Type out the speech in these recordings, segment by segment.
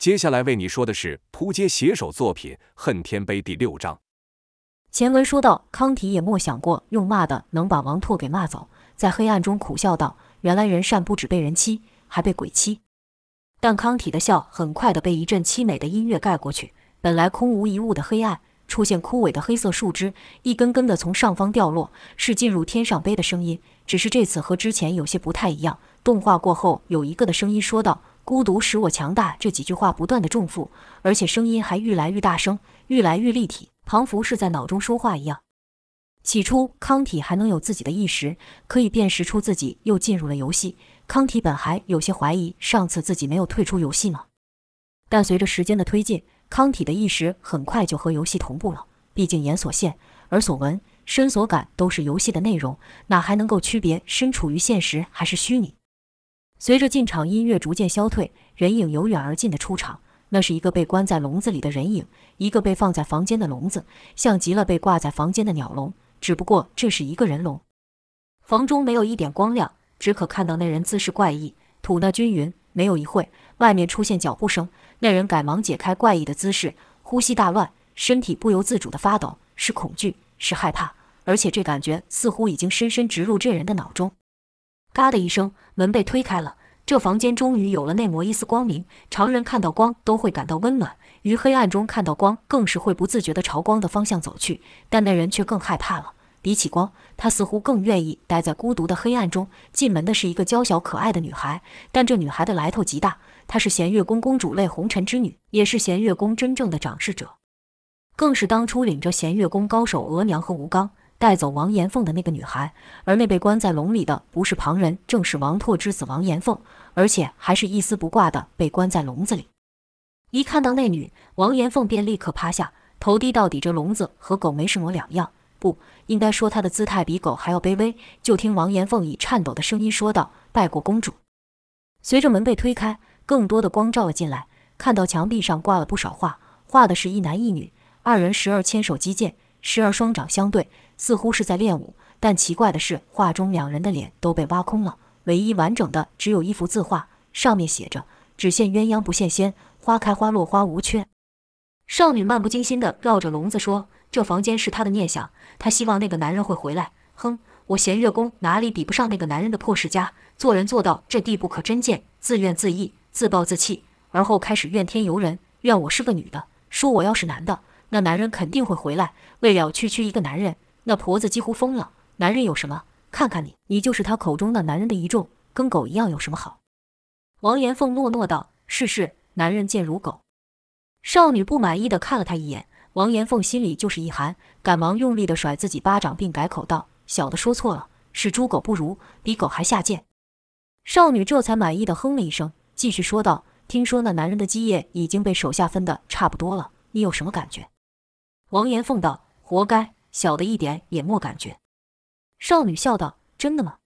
接下来为你说的是扑街写手作品《恨天碑》第六章。前文说到，康体也莫想过用骂的能把王拓给骂走，在黑暗中苦笑道：“原来人善不止被人欺，还被鬼欺。”但康体的笑很快的被一阵凄美的音乐盖过去。本来空无一物的黑暗，出现枯萎的黑色树枝，一根根的从上方掉落，是进入天上碑的声音。只是这次和之前有些不太一样。动画过后，有一个的声音说道。孤独使我强大，这几句话不断的重复，而且声音还愈来愈大声，愈来愈立体，仿佛是在脑中说话一样。起初，康体还能有自己的意识，可以辨识出自己又进入了游戏。康体本还有些怀疑，上次自己没有退出游戏吗？但随着时间的推进，康体的意识很快就和游戏同步了。毕竟眼所见、耳所闻、身所感都是游戏的内容，哪还能够区别身处于现实还是虚拟？随着进场音乐逐渐消退，人影由远而近的出场。那是一个被关在笼子里的人影，一个被放在房间的笼子，像极了被挂在房间的鸟笼，只不过这是一个人笼。房中没有一点光亮，只可看到那人姿势怪异，吐纳均匀。没有一会，外面出现脚步声，那人赶忙解开怪异的姿势，呼吸大乱，身体不由自主地发抖，是恐惧，是害怕，而且这感觉似乎已经深深植入这人的脑中。嘎的一声，门被推开了。这房间终于有了那抹一丝光明。常人看到光都会感到温暖，于黑暗中看到光，更是会不自觉地朝光的方向走去。但那人却更害怕了。比起光，他似乎更愿意待在孤独的黑暗中。进门的是一个娇小可爱的女孩，但这女孩的来头极大。她是弦月宫公主类红尘之女，也是弦月宫真正的掌事者，更是当初领着弦月宫高手额娘和吴刚。带走王延凤的那个女孩，而那被关在笼里的不是旁人，正是王拓之子王延凤，而且还是一丝不挂的被关在笼子里。一看到那女，王延凤便立刻趴下，头低到底。这笼子和狗没什么两样，不应该说她的姿态比狗还要卑微。就听王延凤以颤抖的声音说道：“拜过公主。”随着门被推开，更多的光照了进来，看到墙壁上挂了不少画，画的是一男一女，二人时而牵手击剑，时而双掌相对。似乎是在练武，但奇怪的是，画中两人的脸都被挖空了，唯一完整的只有一幅字画，上面写着“只羡鸳鸯不羡仙，花开花落花无缺”。少女漫不经心地绕着笼子说：“这房间是她的念想，她希望那个男人会回来。哼，我弦月宫哪里比不上那个男人的破世家？做人做到这地步可真贱，自怨自艾，自暴自弃，而后开始怨天尤人，怨我是个女的，说我要是男的，那男人肯定会回来。为了区区一个男人。”那婆子几乎疯了。男人有什么？看看你，你就是他口中那男人的一众，跟狗一样，有什么好？王延凤诺诺道：“是是，男人贱如狗。”少女不满意的看了他一眼，王延凤心里就是一寒，赶忙用力的甩自己巴掌，并改口道：“小的说错了，是猪狗不如，比狗还下贱。”少女这才满意的哼了一声，继续说道：“听说那男人的基业已经被手下分得差不多了，你有什么感觉？”王延凤道：“活该。”小的一点也没感觉。少女笑道：“真的吗？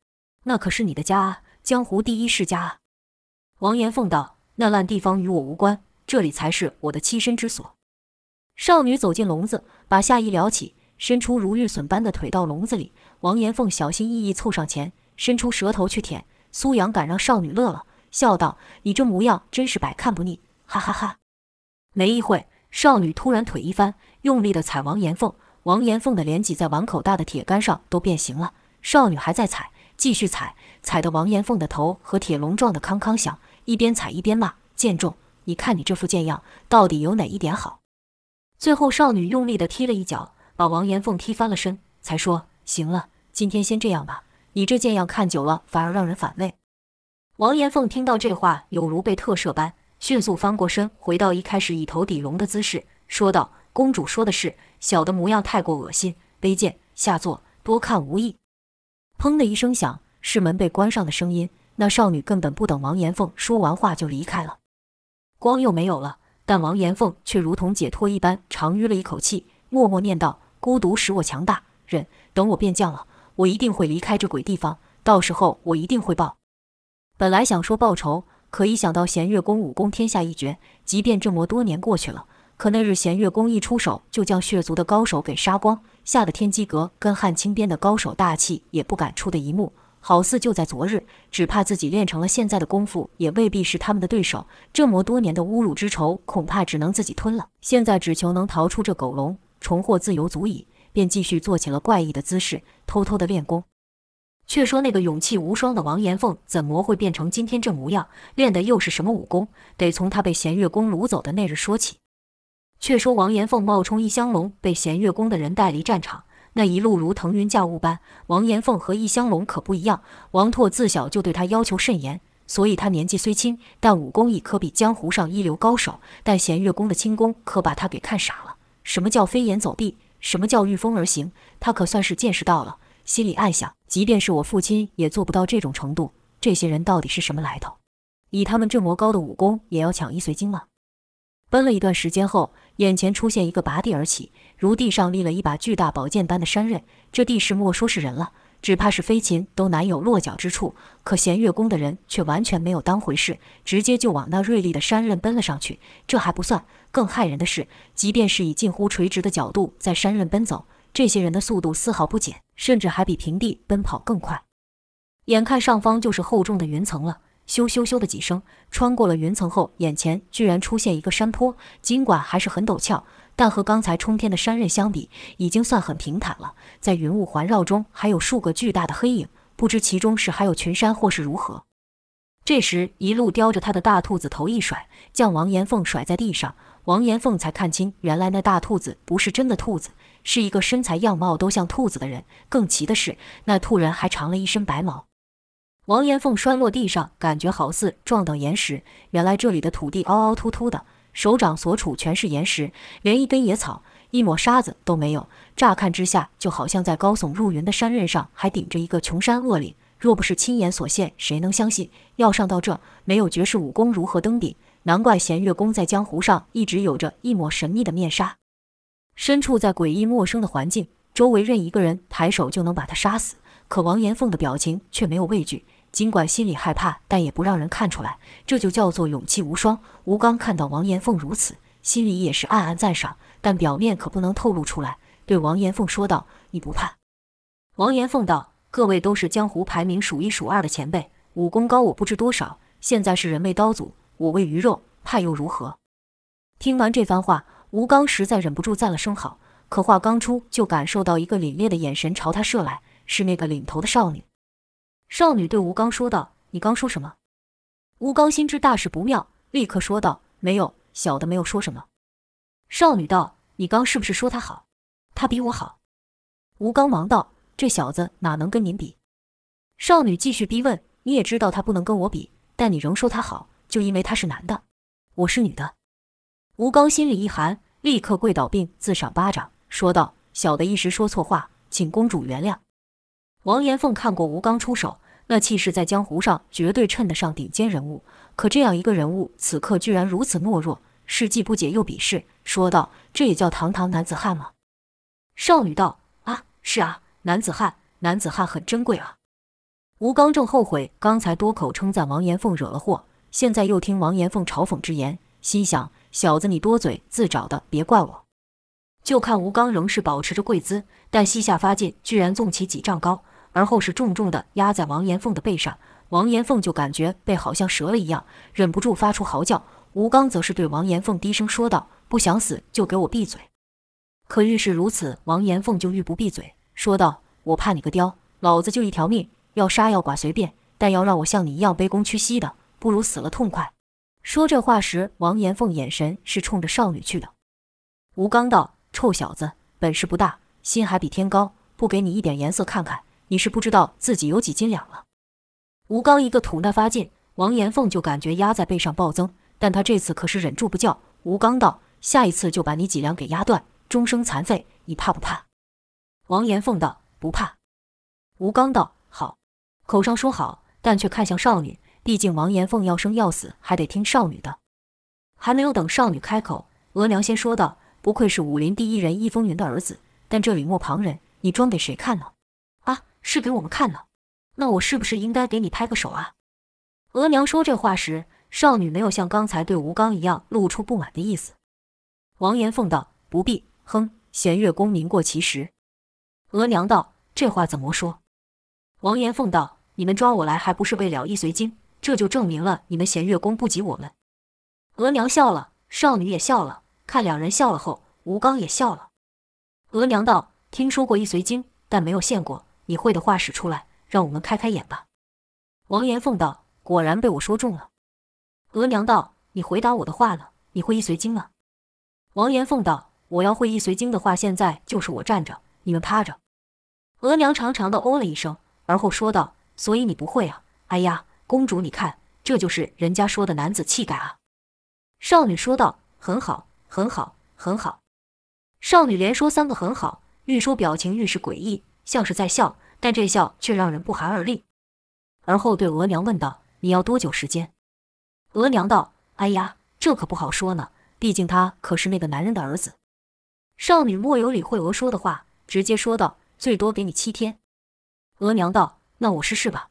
那可是你的家啊，江湖第一世家啊。”王延凤道：“那烂地方与我无关，这里才是我的栖身之所。”少女走进笼子，把下衣撩起，伸出如玉笋般的腿到笼子里。王延凤小心翼翼凑上前，伸出舌头去舔。苏阳敢让少女乐了，笑道：“你这模样真是百看不腻，哈哈哈。”没一会，少女突然腿一翻，用力地踩王延凤。王延凤的脸挤在碗口大的铁杆上都变形了，少女还在踩，继续踩，踩得王延凤的头和铁笼撞得康康响，一边踩一边骂：“贱种，你看你这副贱样，到底有哪一点好？”最后，少女用力地踢了一脚，把王延凤踢翻了身，才说：“行了，今天先这样吧，你这贱样看久了反而让人反胃。”王延凤听到这话，有如被特赦般，迅速翻过身，回到一开始以头抵笼的姿势，说道。公主说的是，小的模样太过恶心、卑贱，下作，多看无益。砰的一声响，是门被关上的声音。那少女根本不等王延凤说完话就离开了。光又没有了，但王延凤却如同解脱一般，长吁了一口气，默默念道：“孤独使我强大，忍，等我变将了，我一定会离开这鬼地方。到时候我一定会报。”本来想说报仇，可一想到弦月宫武功天下一绝，即便这么多年过去了。可那日弦月宫一出手，就将血族的高手给杀光，吓得天机阁跟汉青边的高手大气也不敢出的一幕，好似就在昨日，只怕自己练成了现在的功夫，也未必是他们的对手。这么多年的侮辱之仇，恐怕只能自己吞了。现在只求能逃出这狗笼，重获自由足矣。便继续做起了怪异的姿势，偷偷的练功。却说那个勇气无双的王延凤，怎么会变成今天这模样？练的又是什么武功？得从他被弦月宫掳走的那日说起。却说王延凤冒充异香龙，被弦月宫的人带离战场。那一路如腾云驾雾般，王延凤和异香龙可不一样。王拓自小就对他要求甚严，所以他年纪虽轻，但武功亦可比江湖上一流高手。但弦月宫的轻功可把他给看傻了。什么叫飞檐走壁？什么叫御风而行？他可算是见识到了，心里暗想：即便是我父亲也做不到这种程度。这些人到底是什么来头？以他们这么高的武功，也要抢易碎经吗？奔了一段时间后，眼前出现一个拔地而起。如地上立了一把巨大宝剑般的山刃，这地势莫说是人了，只怕是飞禽都难有落脚之处。可弦月宫的人却完全没有当回事，直接就往那锐利的山刃奔了上去。这还不算，更骇人的是，即便是以近乎垂直的角度在山刃奔走，这些人的速度丝毫不减，甚至还比平地奔跑更快。眼看上方就是厚重的云层了。咻咻咻的几声，穿过了云层后，眼前居然出现一个山坡。尽管还是很陡峭，但和刚才冲天的山刃相比，已经算很平坦了。在云雾环绕中，还有数个巨大的黑影，不知其中是还有群山或是如何。这时，一路叼着他的大兔子头一甩，将王延凤甩在地上。王延凤才看清，原来那大兔子不是真的兔子，是一个身材样貌都像兔子的人。更奇的是，那兔人还长了一身白毛。王延凤摔落地上，感觉好似撞到岩石。原来这里的土地凹凹凸凸的，手掌所处全是岩石，连一根野草、一抹沙子都没有。乍看之下，就好像在高耸入云的山刃上还顶着一个穷山恶岭。若不是亲眼所见，谁能相信？要上到这，没有绝世武功如何登顶？难怪弦月宫在江湖上一直有着一抹神秘的面纱。身处在诡异陌生的环境，周围任一个人抬手就能把他杀死。可王延凤的表情却没有畏惧。尽管心里害怕，但也不让人看出来，这就叫做勇气无双。吴刚看到王延凤如此，心里也是暗暗赞赏，但表面可不能透露出来，对王延凤说道：“你不怕？”王延凤道：“各位都是江湖排名数一数二的前辈，武功高我不知多少。现在是人为刀俎，我为鱼肉，怕又如何？”听完这番话，吴刚实在忍不住赞了声好。可话刚出，就感受到一个凛冽的眼神朝他射来，是那个领头的少女。少女对吴刚说道：“你刚说什么？”吴刚心知大事不妙，立刻说道：“没有，小的没有说什么。”少女道：“你刚是不是说他好？他比我好？”吴刚忙道：“这小子哪能跟您比？”少女继续逼问：“你也知道他不能跟我比，但你仍说他好，就因为他是男的，我是女的。”吴刚心里一寒，立刻跪倒并自赏巴掌，说道：“小的一时说错话，请公主原谅。”王延凤看过吴刚出手，那气势在江湖上绝对称得上顶尖人物。可这样一个人物，此刻居然如此懦弱，是既不解又鄙视，说道：“这也叫堂堂男子汉吗？”少女道：“啊，是啊，男子汉，男子汉很珍贵啊。”吴刚正后悔刚才多口称赞王延凤惹了祸，现在又听王延凤嘲讽之言，心想：小子你多嘴，自找的，别怪我。就看吴刚仍是保持着跪姿，但膝下发劲居然纵起几丈高。而后是重重的压在王延凤的背上，王延凤就感觉背好像折了一样，忍不住发出嚎叫。吴刚则是对王延凤低声说道：“不想死就给我闭嘴。”可愈是如此，王延凤就愈不闭嘴，说道：“我怕你个雕，老子就一条命，要杀要剐随便，但要让我像你一样卑躬屈膝的，不如死了痛快。”说这话时，王延凤眼神是冲着少女去的。吴刚道：“臭小子，本事不大，心还比天高，不给你一点颜色看看。”你是不知道自己有几斤两了。吴刚一个吐纳发劲，王延凤就感觉压在背上暴增，但他这次可是忍住不叫。吴刚道：“下一次就把你脊梁给压断，终生残废，你怕不怕？”王延凤道：“不怕。”吴刚道：“好。”口上说好，但却看向少女，毕竟王延凤要生要死还得听少女的。还没有等少女开口，额娘先说道：“不愧是武林第一人易风云的儿子，但这里莫旁人，你装给谁看呢？”是给我们看的，那我是不是应该给你拍个手啊？额娘说这话时，少女没有像刚才对吴刚一样露出不满的意思。王延凤道：“不必。”哼，弦月宫名过其实。额娘道：“这话怎么说？”王延凤道：“你们抓我来还不是为了易随经？这就证明了你们弦月宫不及我们。”额娘笑了，少女也笑了。看两人笑了后，吴刚也笑了。额娘道：“听说过易随经，但没有见过。你会的话使出来，让我们开开眼吧。”王延凤道：“果然被我说中了。”额娘道：“你回答我的话了，你会易随经吗？”王延凤道：“我要会易随经的话，现在就是我站着，你们趴着。”额娘长长的哦了一声，而后说道：“所以你不会啊？哎呀，公主，你看，这就是人家说的男子气概啊。”少女说道：“很好，很好，很好。”少女连说三个很好，愈说表情愈是诡异，像是在笑，但这笑却让人不寒而栗。而后对额娘问道：“你要多久时间？”额娘道：“哎呀，这可不好说呢，毕竟他可是那个男人的儿子。”少女莫有理会额说的话，直接说道：“最多给你七天。”额娘道：“那我试试吧。”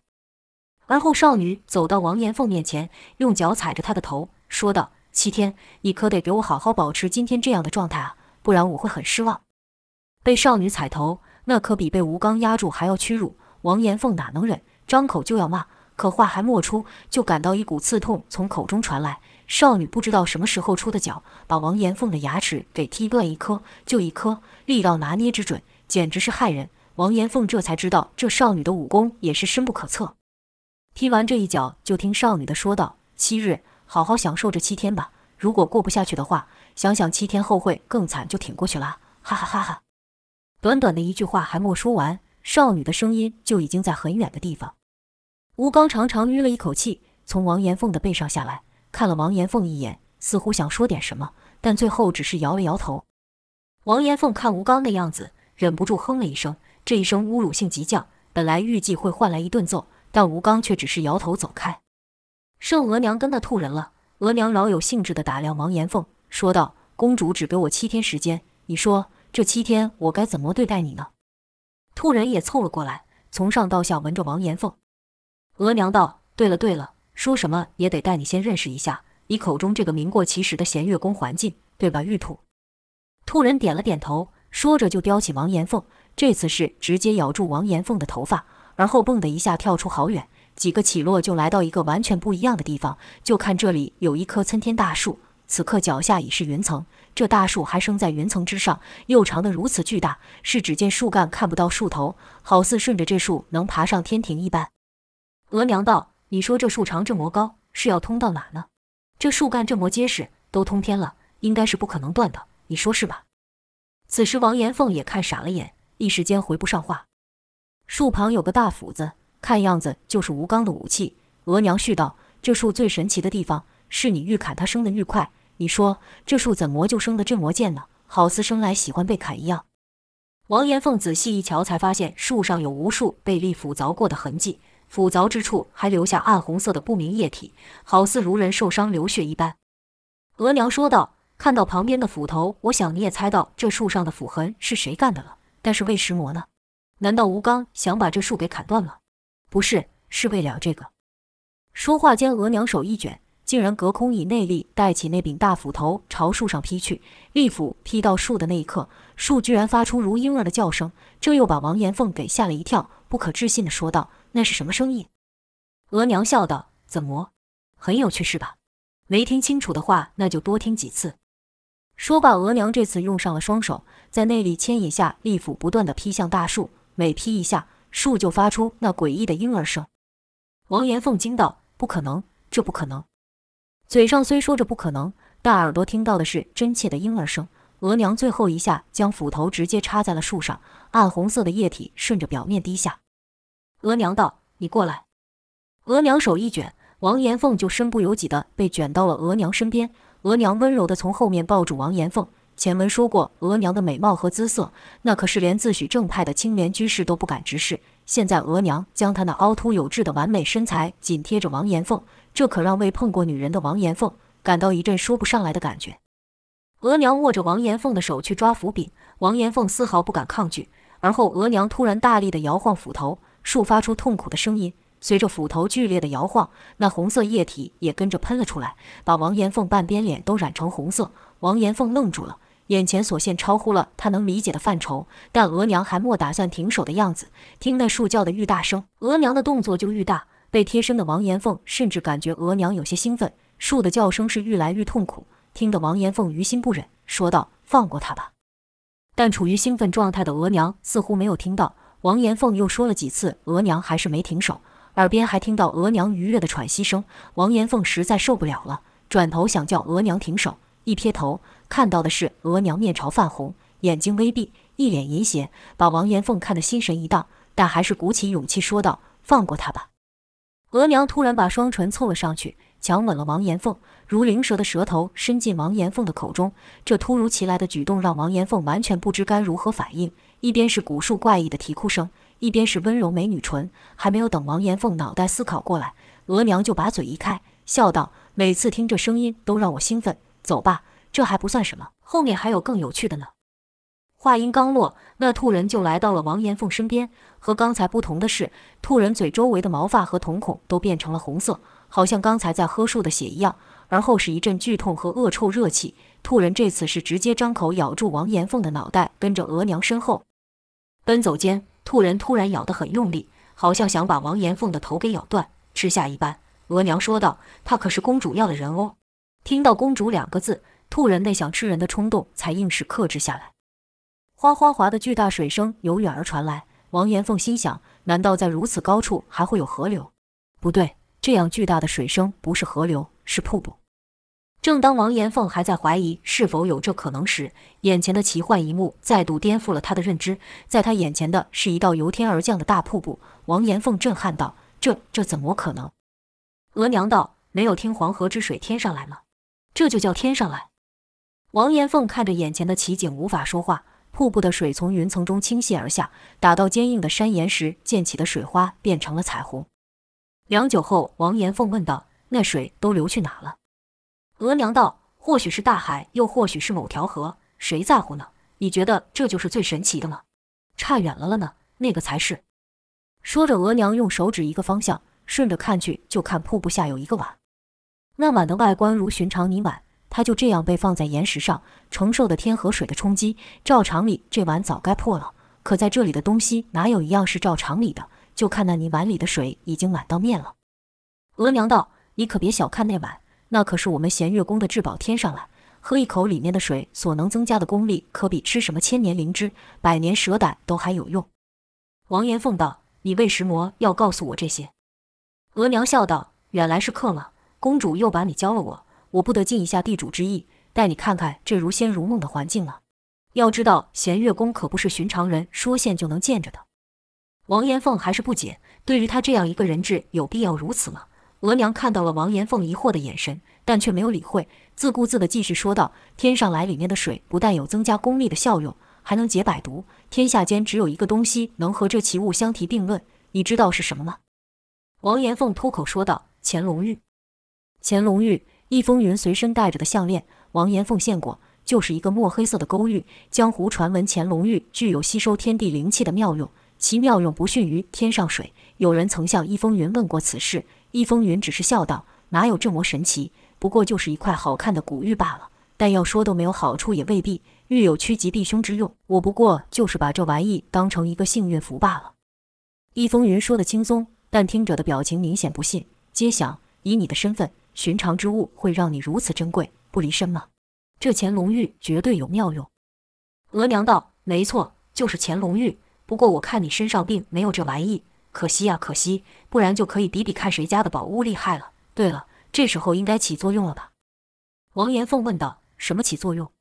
而后少女走到王延凤面前，用脚踩着他的头，说道：“七天，你可得给我好好保持今天这样的状态啊！”不然我会很失望。被少女踩头，那可比被吴刚压住还要屈辱。王延凤哪能忍，张口就要骂，可话还没出，就感到一股刺痛从口中传来。少女不知道什么时候出的脚，把王延凤的牙齿给踢断一颗，就一颗，力道拿捏之准，简直是害人。王延凤这才知道，这少女的武功也是深不可测。踢完这一脚，就听少女的说道：“七日，好好享受这七天吧。如果过不下去的话。”想想七天后会更惨，就挺过去了，哈哈哈哈！短短的一句话还没说完，少女的声音就已经在很远的地方。吴刚长长吁了一口气，从王延凤的背上下来，看了王延凤一眼，似乎想说点什么，但最后只是摇了摇头。王延凤看吴刚那样子，忍不住哼了一声，这一声侮辱性极强，本来预计会换来一顿揍，但吴刚却只是摇头走开。剩额娘跟他吐人了，额娘饶有兴致地打量王延凤。说道：“公主只给我七天时间，你说这七天我该怎么对待你呢？”兔人也凑了过来，从上到下闻着王延凤。额娘道：“对了对了，说什么也得带你先认识一下你口中这个名过其实的弦月宫环境，对吧？”玉兔。兔人点了点头，说着就叼起王延凤，这次是直接咬住王延凤的头发，而后蹦的一下跳出好远，几个起落就来到一个完全不一样的地方。就看这里有一棵参天大树。此刻脚下已是云层，这大树还生在云层之上，又长得如此巨大，是只见树干看不到树头，好似顺着这树能爬上天庭一般。额娘道：“你说这树长这么高，是要通到哪呢？这树干这么结实，都通天了，应该是不可能断的，你说是吧？”此时王延凤也看傻了眼，一时间回不上话。树旁有个大斧子，看样子就是吴刚的武器。额娘续道：“这树最神奇的地方，是你愈砍它生得愈快。”你说这树怎么就生得这么贱呢？好似生来喜欢被砍一样。王延凤仔细一瞧，才发现树上有无数被利斧凿过的痕迹，斧凿之处还留下暗红色的不明液体，好似如人受伤流血一般。额娘说道：“看到旁边的斧头，我想你也猜到这树上的斧痕是谁干的了。但是为什么呢？难道吴刚想把这树给砍断了？不是，是为了这个。”说话间，额娘手一卷。竟然隔空以内力带起那柄大斧头朝树上劈去，利斧劈到树的那一刻，树居然发出如婴儿的叫声，这又把王延凤给吓了一跳，不可置信地说道：“那是什么声音？”额娘笑道：“怎么，很有趣是吧？没听清楚的话，那就多听几次。”说罢，额娘这次用上了双手，在内力牵引下，利斧不断地劈向大树，每劈一下，树就发出那诡异的婴儿声。王延凤惊道：“不可能，这不可能！”嘴上虽说着不可能，但耳朵听到的是真切的婴儿声。额娘最后一下将斧头直接插在了树上，暗红色的液体顺着表面滴下。额娘道：“你过来。”额娘手一卷，王延凤就身不由己地被卷到了额娘身边。额娘温柔地从后面抱住王延凤。前文说过，额娘的美貌和姿色，那可是连自诩正派的青莲居士都不敢直视。现在额娘将她那凹凸有致的完美身材紧贴着王延凤。这可让未碰过女人的王延凤感到一阵说不上来的感觉。额娘握着王延凤的手去抓斧柄，王延凤丝毫不敢抗拒。而后额娘突然大力地摇晃斧头，树发出痛苦的声音。随着斧头剧烈的摇晃，那红色液体也跟着喷了出来，把王延凤半边脸都染成红色。王延凤愣住了，眼前所现超乎了他能理解的范畴。但额娘还莫打算停手的样子，听那树叫的愈大声，额娘的动作就愈大。被贴身的王延凤甚至感觉额娘有些兴奋，树的叫声是愈来愈痛苦，听得王延凤于心不忍，说道：“放过他吧。”但处于兴奋状态的额娘似乎没有听到，王延凤又说了几次，额娘还是没停手，耳边还听到额娘愉悦的喘息声。王延凤实在受不了了，转头想叫额娘停手，一撇头看到的是额娘面朝泛红，眼睛微闭，一脸淫邪，把王延凤看得心神一荡，但还是鼓起勇气说道：“放过他吧。”额娘突然把双唇凑了上去，强吻了王延凤，如灵蛇的舌头伸进王延凤的口中。这突如其来的举动让王延凤完全不知该如何反应，一边是古树怪异的啼哭声，一边是温柔美女唇。还没有等王延凤脑袋思考过来，额娘就把嘴一开，笑道：“每次听这声音都让我兴奋。走吧，这还不算什么，后面还有更有趣的呢。”话音刚落，那兔人就来到了王延凤身边。和刚才不同的是，兔人嘴周围的毛发和瞳孔都变成了红色，好像刚才在喝树的血一样。而后是一阵剧痛和恶臭热气。兔人这次是直接张口咬住王延凤的脑袋，跟着额娘身后奔走间，兔人突然咬得很用力，好像想把王延凤的头给咬断吃下一般。额娘说道：“他可是公主要的人哦。”听到“公主”两个字，兔人那想吃人的冲动才硬是克制下来。哗哗哗的巨大水声由远而传来，王延凤心想：难道在如此高处还会有河流？不对，这样巨大的水声不是河流，是瀑布。正当王延凤还在怀疑是否有这可能时，眼前的奇幻一幕再度颠覆了他的认知。在他眼前的是一道由天而降的大瀑布。王延凤震撼道：“这这怎么可能？”额娘道：“没有听黄河之水天上来吗？这就叫天上来。”王延凤看着眼前的奇景，无法说话。瀑布的水从云层中倾泻而下，打到坚硬的山岩时溅起的水花变成了彩虹。良久后，王延凤问道：“那水都流去哪了？”额娘道：“或许是大海，又或许是某条河，谁在乎呢？你觉得这就是最神奇的吗？差远了了呢，那个才是。”说着，额娘用手指一个方向，顺着看去，就看瀑布下有一个碗。那碗的外观如寻常泥碗。他就这样被放在岩石上，承受的天河水的冲击。照常理，这碗早该破了。可在这里的东西哪有一样是照常理的？就看那泥碗里的水已经满到面了。额娘道：“你可别小看那碗，那可是我们弦月宫的至宝天上来。喝一口里面的水所能增加的功力，可比吃什么千年灵芝、百年蛇胆都还有用。”王延凤道：“你为什么要告诉我这些？”额娘笑道：“原来是客了？公主又把你教了我。”我不得尽一下地主之谊，带你看看这如仙如梦的环境了。要知道，弦月宫可不是寻常人说见就能见着的。王延凤还是不解，对于他这样一个人质，有必要如此吗？额娘看到了王延凤疑惑的眼神，但却没有理会，自顾自地继续说道：“天上来里面的水不但有增加功力的效用，还能解百毒。天下间只有一个东西能和这奇物相提并论，你知道是什么吗？”王延凤脱口说道：“乾隆玉。”乾隆玉。易风云随身带着的项链，王延凤献过，就是一个墨黑色的勾玉。江湖传闻乾隆玉具有吸收天地灵气的妙用，其妙用不逊于天上水。有人曾向易风云问过此事，易风云只是笑道：“哪有这么神奇？不过就是一块好看的古玉罢了。但要说都没有好处也未必，玉有趋吉避凶之用。我不过就是把这玩意当成一个幸运符罢了。”易风云说得轻松，但听者的表情明显不信。皆想以你的身份。寻常之物会让你如此珍贵不离身吗？这乾隆玉绝对有妙用。额娘道：“没错，就是乾隆玉。不过我看你身上并没有这玩意，可惜啊，可惜，不然就可以比比看谁家的宝物厉害了。对了，这时候应该起作用了吧？”王延凤问道：“什么起作用？”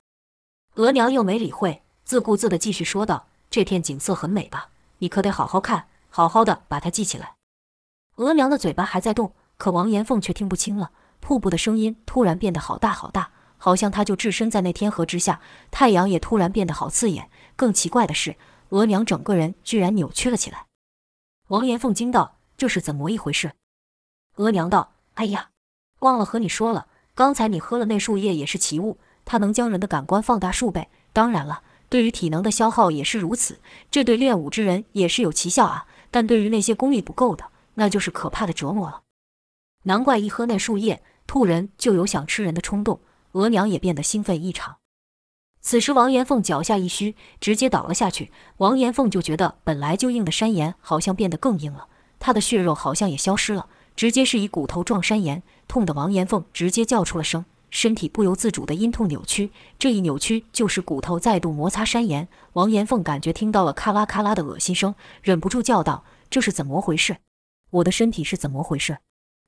额娘又没理会，自顾自地继续说道：“这片景色很美吧？你可得好好看，好好的把它记起来。”额娘的嘴巴还在动，可王延凤却听不清了。瀑布的声音突然变得好大好大，好像他就置身在那天河之下。太阳也突然变得好刺眼。更奇怪的是，额娘整个人居然扭曲了起来。王延凤惊道：“这是怎么一回事？”额娘道：“哎呀，忘了和你说了，刚才你喝了那树叶也是奇物，它能将人的感官放大数倍。当然了，对于体能的消耗也是如此。这对练武之人也是有奇效啊，但对于那些功力不够的，那就是可怕的折磨了。难怪一喝那树叶。兔人就有想吃人的冲动，额娘也变得兴奋异常。此时王延凤脚下一虚，直接倒了下去。王延凤就觉得本来就硬的山岩好像变得更硬了，他的血肉好像也消失了，直接是以骨头撞山岩，痛得王延凤直接叫出了声，身体不由自主的因痛扭曲。这一扭曲就是骨头再度摩擦山岩。王延凤感觉听到了咔啦咔啦的恶心声，忍不住叫道：“这是怎么回事？我的身体是怎么回事？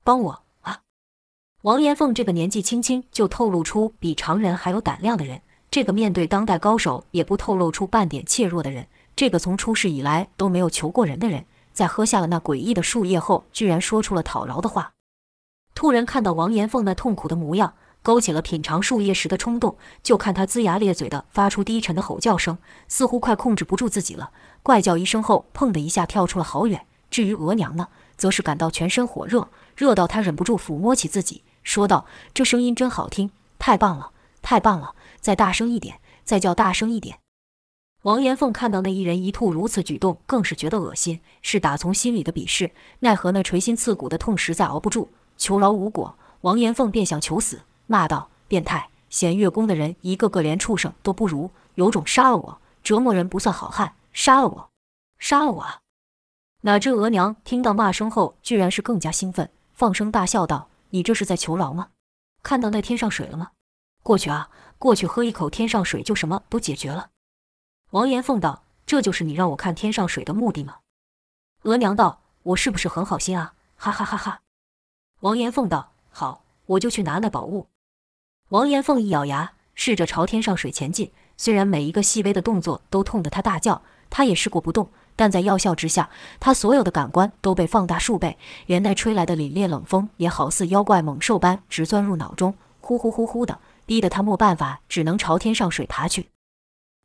帮我！”王延凤这个年纪轻轻就透露出比常人还有胆量的人。这个面对当代高手也不透露出半点怯弱的人，这个从出世以来都没有求过人的人，在喝下了那诡异的树叶后，居然说出了讨饶的话。突然看到王延凤那痛苦的模样，勾起了品尝树叶时的冲动。就看他龇牙咧嘴的发出低沉的吼叫声，似乎快控制不住自己了，怪叫一声后，砰的一下跳出了好远。至于额娘呢，则是感到全身火热，热到他忍不住抚摸起自己，说道：“这声音真好听，太棒了，太棒了。”再大声一点，再叫大声一点。王延凤看到那一人一兔如此举动，更是觉得恶心，是打从心里的鄙视。奈何那锤心刺骨的痛实在熬不住，求饶无果，王延凤便想求死，骂道：“变态！显月宫的人一个个连畜生都不如，有种杀了我，折磨人不算好汉，杀了我，杀了我！”哪知额娘听到骂声后，居然是更加兴奋，放声大笑道：“你这是在求饶吗？看到那天上水了吗？过去啊！”过去喝一口天上水，就什么都解决了。王延凤道：“这就是你让我看天上水的目的吗？”额娘道：“我是不是很好心啊？”哈哈哈哈。王延凤道：“好，我就去拿那宝物。”王延凤一咬牙，试着朝天上水前进。虽然每一个细微的动作都痛得他大叫，他也试过不动，但在药效之下，他所有的感官都被放大数倍，连带吹来的凛冽冷风也好似妖怪猛兽般直钻入脑中，呼呼呼呼的。逼得他没办法，只能朝天上水爬去。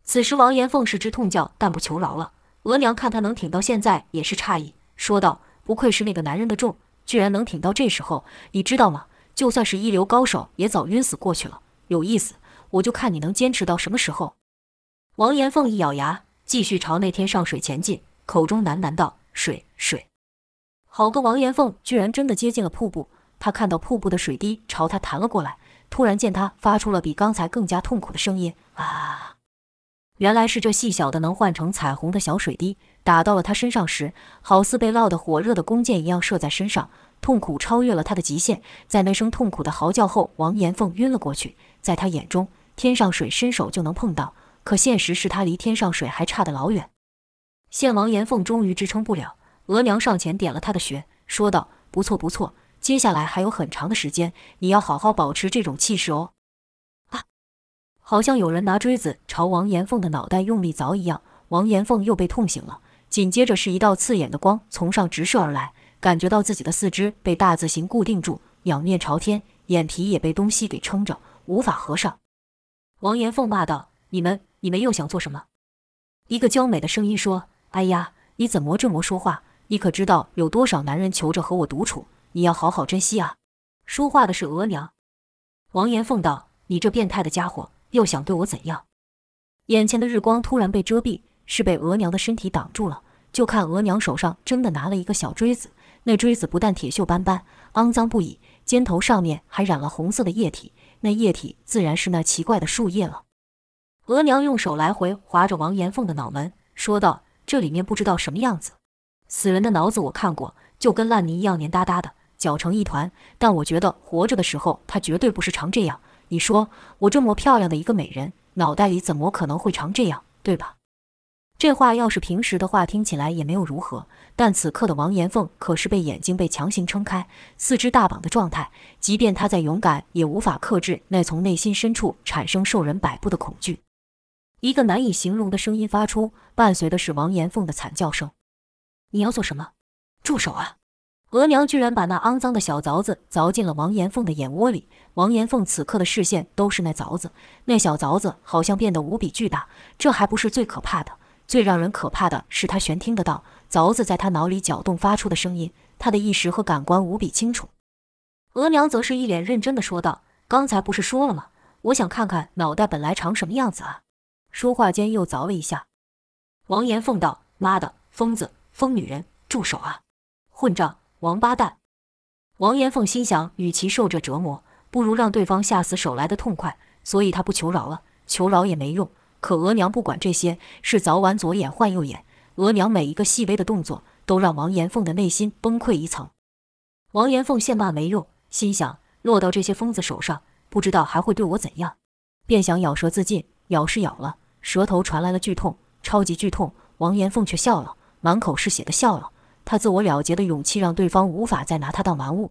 此时，王延凤是之痛叫，但不求饶了。额娘看他能挺到现在，也是诧异，说道：“不愧是那个男人的重，居然能挺到这时候。你知道吗？就算是一流高手，也早晕死过去了。有意思，我就看你能坚持到什么时候。”王延凤一咬牙，继续朝那天上水前进，口中喃喃道：“水，水。”好个王延凤，居然真的接近了瀑布。他看到瀑布的水滴朝他弹了过来。突然见他发出了比刚才更加痛苦的声音啊！原来是这细小的能换成彩虹的小水滴打到了他身上时，好似被烙得火热的弓箭一样射在身上，痛苦超越了他的极限。在那声痛苦的嚎叫后，王延凤晕了过去。在他眼中，天上水伸手就能碰到，可现实是他离天上水还差得老远。现王延凤终于支撑不了，额娘上前点了他的穴，说道：“不错不错。”接下来还有很长的时间，你要好好保持这种气势哦。啊！好像有人拿锥子朝王延凤的脑袋用力凿一样，王延凤又被痛醒了。紧接着是一道刺眼的光从上直射而来，感觉到自己的四肢被大字形固定住，仰面朝天，眼皮也被东西给撑着，无法合上。王延凤骂道：“你们，你们又想做什么？”一个娇美的声音说：“哎呀，你怎么这么说话？你可知道有多少男人求着和我独处？”你要好好珍惜啊！说话的是额娘。王延凤道：“你这变态的家伙，又想对我怎样？”眼前的日光突然被遮蔽，是被额娘的身体挡住了。就看额娘手上真的拿了一个小锥子，那锥子不但铁锈斑斑、肮脏不已，尖头上面还染了红色的液体，那液体自然是那奇怪的树叶了。额娘用手来回划着王延凤的脑门，说道：“这里面不知道什么样子，死人的脑子我看过，就跟烂泥一样黏哒哒的。”搅成一团，但我觉得活着的时候，她绝对不是常这样。你说我这么漂亮的一个美人，脑袋里怎么可能会常这样，对吧？这话要是平时的话，听起来也没有如何。但此刻的王延凤可是被眼睛被强行撑开，四肢大绑的状态，即便她再勇敢，也无法克制那从内心深处产生受人摆布的恐惧。一个难以形容的声音发出，伴随的是王延凤的惨叫声：“你要做什么？住手啊！”额娘居然把那肮脏的小凿子凿进了王延凤的眼窝里。王延凤此刻的视线都是那凿子，那小凿子好像变得无比巨大。这还不是最可怕的，最让人可怕的是他全听得到凿子在他脑里搅动发出的声音。他的意识和感官无比清楚。额娘则是一脸认真的说道：“刚才不是说了吗？我想看看脑袋本来长什么样子啊！”说话间又凿了一下。王延凤道：“妈的，疯子，疯女人，住手啊！混账！”王八蛋！王延凤心想，与其受这折磨，不如让对方下死手来的痛快，所以他不求饶了，求饶也没用。可额娘不管这些，是早晚左眼换右眼。额娘每一个细微的动作，都让王延凤的内心崩溃一层。王延凤现骂没用，心想落到这些疯子手上，不知道还会对我怎样，便想咬舌自尽。咬是咬了，舌头传来了剧痛，超级剧痛。王延凤却笑了，满口是血的笑了。他自我了结的勇气，让对方无法再拿他当玩物。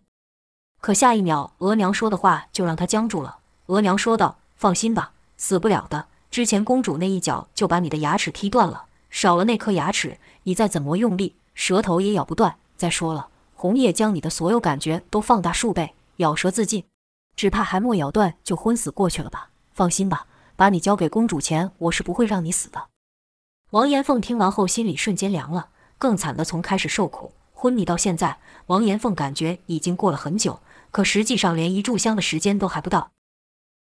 可下一秒，额娘说的话就让他僵住了。额娘说道：“放心吧，死不了的。之前公主那一脚就把你的牙齿踢断了。”少了那颗牙齿，你再怎么用力，舌头也咬不断。再说了，红叶将你的所有感觉都放大数倍，咬舌自尽，只怕还没咬断就昏死过去了吧？放心吧，把你交给公主前，我是不会让你死的。王延凤听完后，心里瞬间凉了。更惨的，从开始受苦昏迷到现在，王延凤感觉已经过了很久，可实际上连一炷香的时间都还不到。